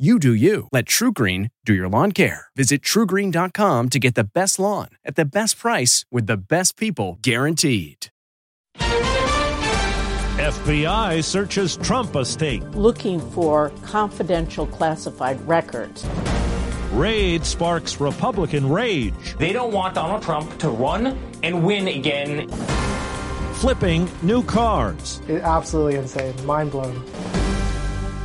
You do you. Let TruGreen do your lawn care. Visit trugreen.com to get the best lawn at the best price with the best people guaranteed. FBI searches Trump estate. looking for confidential classified records. Raid sparks Republican rage. They don't want Donald Trump to run and win again. Flipping new cars. It, absolutely insane. Mind blown.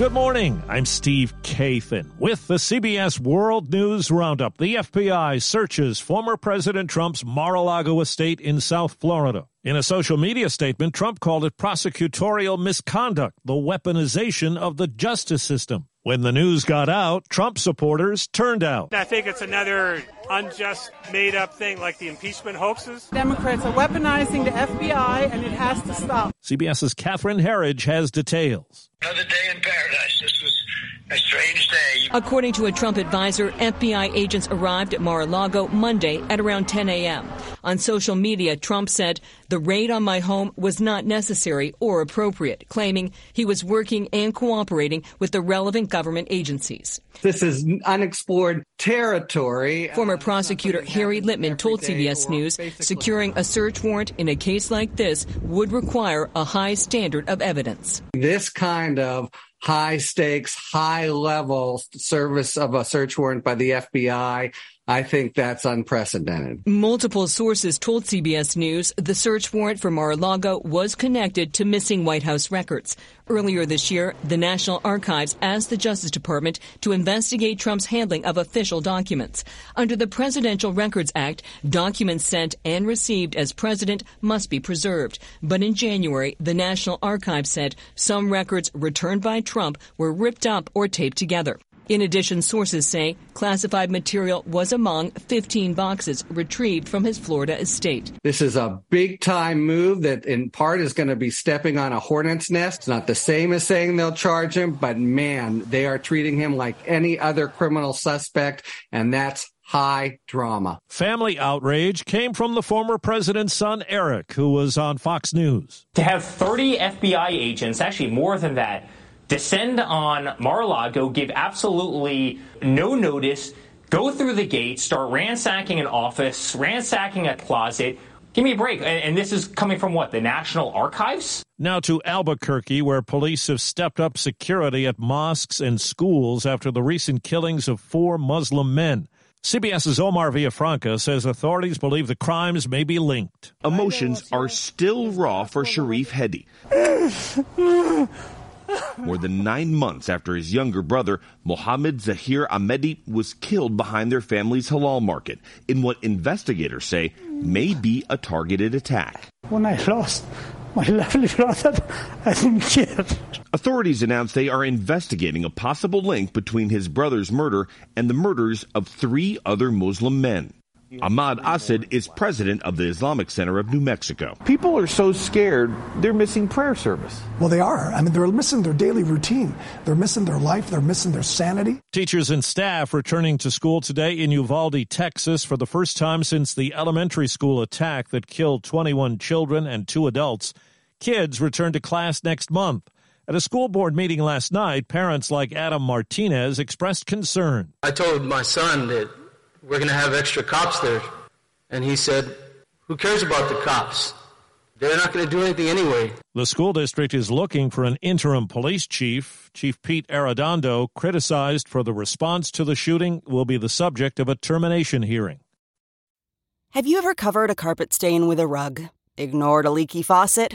Good morning. I'm Steve Kathan with the CBS World News Roundup. The FBI searches former President Trump's Mar-a-Lago estate in South Florida. In a social media statement, Trump called it prosecutorial misconduct, the weaponization of the justice system. When the news got out, Trump supporters turned out. I think it's another unjust, made up thing like the impeachment hoaxes. Democrats are weaponizing the FBI, and it has to stop. CBS's Catherine Herridge has details. Another day in paradise. This was a strange day. According to a Trump advisor, FBI agents arrived at Mar-a-Lago Monday at around 10 a.m. On social media, Trump said, the raid on my home was not necessary or appropriate, claiming he was working and cooperating with the relevant government agencies. This is unexplored territory. Former prosecutor Harry Litman told CBS News securing a search warrant in a case like this would require a high standard of evidence. This kind of high stakes, high level service of a search warrant by the FBI. I think that's unprecedented. Multiple sources told CBS News the search warrant for Mar-a-Lago was connected to missing White House records. Earlier this year, the National Archives asked the Justice Department to investigate Trump's handling of official documents. Under the Presidential Records Act, documents sent and received as president must be preserved. But in January, the National Archives said some records returned by Trump were ripped up or taped together. In addition, sources say classified material was among 15 boxes retrieved from his Florida estate. This is a big time move that in part is going to be stepping on a hornet's nest. It's not the same as saying they'll charge him, but man, they are treating him like any other criminal suspect, and that's high drama. Family outrage came from the former president's son, Eric, who was on Fox News. To have 30 FBI agents, actually more than that, descend on Mar-a-Lago, give absolutely no notice, go through the gate, start ransacking an office, ransacking a closet. Give me a break. And, this is coming from what? The National Archives? Now to Albuquerque, where police have stepped up security at mosques and schools after the recent killings of four Muslim men. CBS's Omar Villafranca says authorities believe the crimes may be linked. Emotions are still raw for Sharif Hedi. More than nine months after his younger brother, Mohammed Zahir Ahmedi, was killed behind their family's halal market in what investigators say may be a targeted attack. When I lost my lovely brother, I didn't care. Authorities announced they are investigating a possible link between his brother's murder and the murders of three other Muslim men. Ahmad Assed is president of the Islamic Center of New Mexico. People are so scared, they're missing prayer service. Well, they are. I mean, they're missing their daily routine. They're missing their life. They're missing their sanity. Teachers and staff returning to school today in Uvalde, Texas, for the first time since the elementary school attack that killed 21 children and two adults. Kids return to class next month. At a school board meeting last night, parents like Adam Martinez expressed concern. I told my son that we're going to have extra cops there. And he said, Who cares about the cops? They're not going to do anything anyway. The school district is looking for an interim police chief. Chief Pete Arredondo, criticized for the response to the shooting, will be the subject of a termination hearing. Have you ever covered a carpet stain with a rug? Ignored a leaky faucet?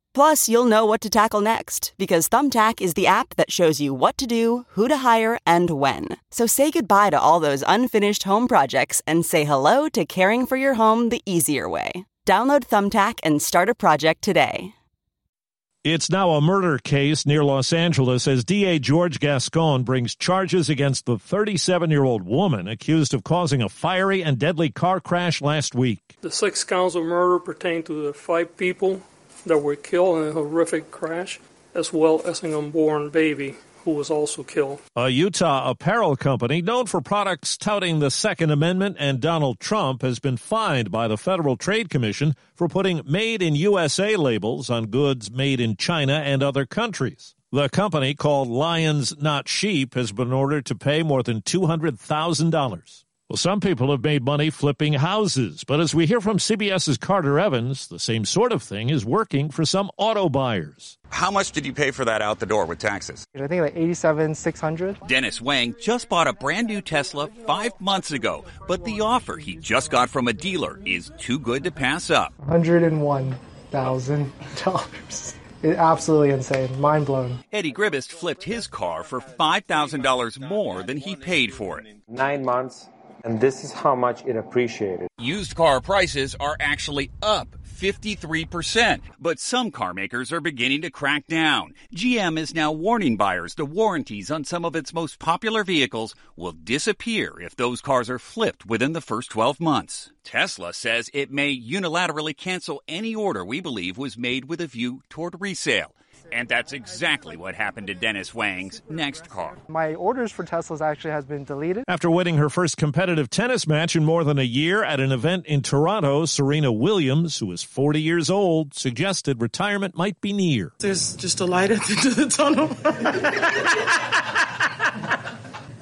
Plus, you'll know what to tackle next because Thumbtack is the app that shows you what to do, who to hire, and when. So say goodbye to all those unfinished home projects and say hello to caring for your home the easier way. Download Thumbtack and start a project today. It's now a murder case near Los Angeles as DA George Gascon brings charges against the 37 year old woman accused of causing a fiery and deadly car crash last week. The six counts of murder pertain to the five people that were killed in a horrific crash, as well as an unborn baby who was also killed. A Utah apparel company known for products touting the Second Amendment and Donald Trump has been fined by the Federal Trade Commission for putting Made in USA labels on goods made in China and other countries. The company, called Lions Not Sheep, has been ordered to pay more than $200,000. Well, some people have made money flipping houses, but as we hear from CBS's Carter Evans, the same sort of thing is working for some auto buyers. How much did you pay for that out the door with taxes? I think like 87, 600. Dennis Wang just bought a brand new Tesla five months ago, but the offer he just got from a dealer is too good to pass up. $101,000. It's absolutely insane. Mind blown. Eddie Gribist flipped his car for $5,000 more than he paid for it. Nine months and this is how much it appreciated. Used car prices are actually up 53%, but some car makers are beginning to crack down. GM is now warning buyers the warranties on some of its most popular vehicles will disappear if those cars are flipped within the first 12 months. Tesla says it may unilaterally cancel any order we believe was made with a view toward resale. And that's exactly what happened to Dennis Wang's next car. My orders for Teslas actually has been deleted. After winning her first competitive tennis match in more than a year at an event in Toronto, Serena Williams, who is 40 years old, suggested retirement might be near. There's just a light at the end of the tunnel.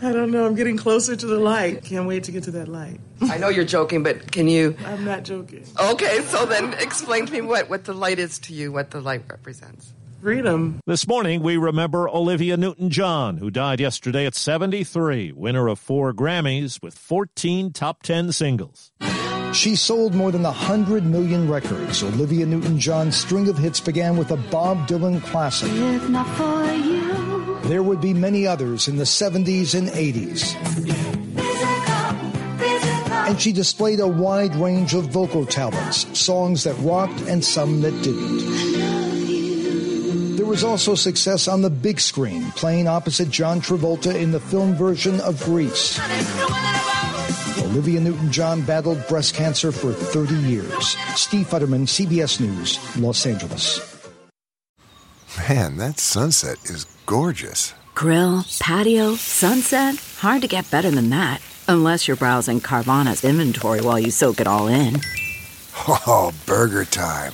I don't know. I'm getting closer to the light. Can't wait to get to that light. I know you're joking, but can you? I'm not joking. Okay, so then explain to me what, what the light is to you, what the light represents freedom. This morning, we remember Olivia Newton John, who died yesterday at 73, winner of four Grammys with 14 top 10 singles. She sold more than 100 million records. Olivia Newton John's string of hits began with a Bob Dylan classic. There would be many others in the 70s and 80s. And she displayed a wide range of vocal talents, songs that rocked and some that didn't. There was also success on the big screen, playing opposite John Travolta in the film version of Grease. Olivia Newton John battled breast cancer for 30 years. Steve Futterman, CBS News, Los Angeles. Man, that sunset is gorgeous. Grill, patio, sunset. Hard to get better than that. Unless you're browsing Carvana's inventory while you soak it all in. Oh, burger time.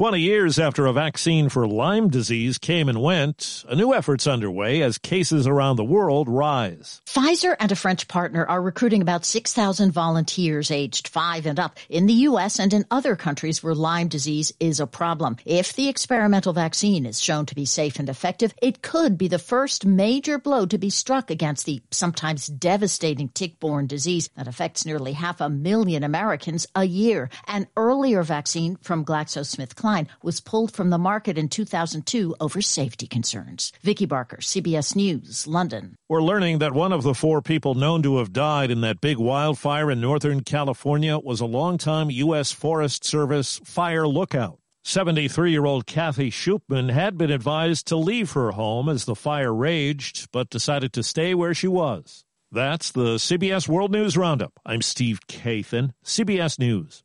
20 years after a vaccine for Lyme disease came and went, a new effort's underway as cases around the world rise. Pfizer and a French partner are recruiting about 6,000 volunteers aged 5 and up in the U.S. and in other countries where Lyme disease is a problem. If the experimental vaccine is shown to be safe and effective, it could be the first major blow to be struck against the sometimes devastating tick-borne disease that affects nearly half a million Americans a year. An earlier vaccine from GlaxoSmithKline was pulled from the market in 2002 over safety concerns. Vicki Barker, CBS News, London. We're learning that one of the four people known to have died in that big wildfire in Northern California was a longtime U.S. Forest Service fire lookout. 73 year old Kathy Shoopman had been advised to leave her home as the fire raged, but decided to stay where she was. That's the CBS World News Roundup. I'm Steve Kathan, CBS News.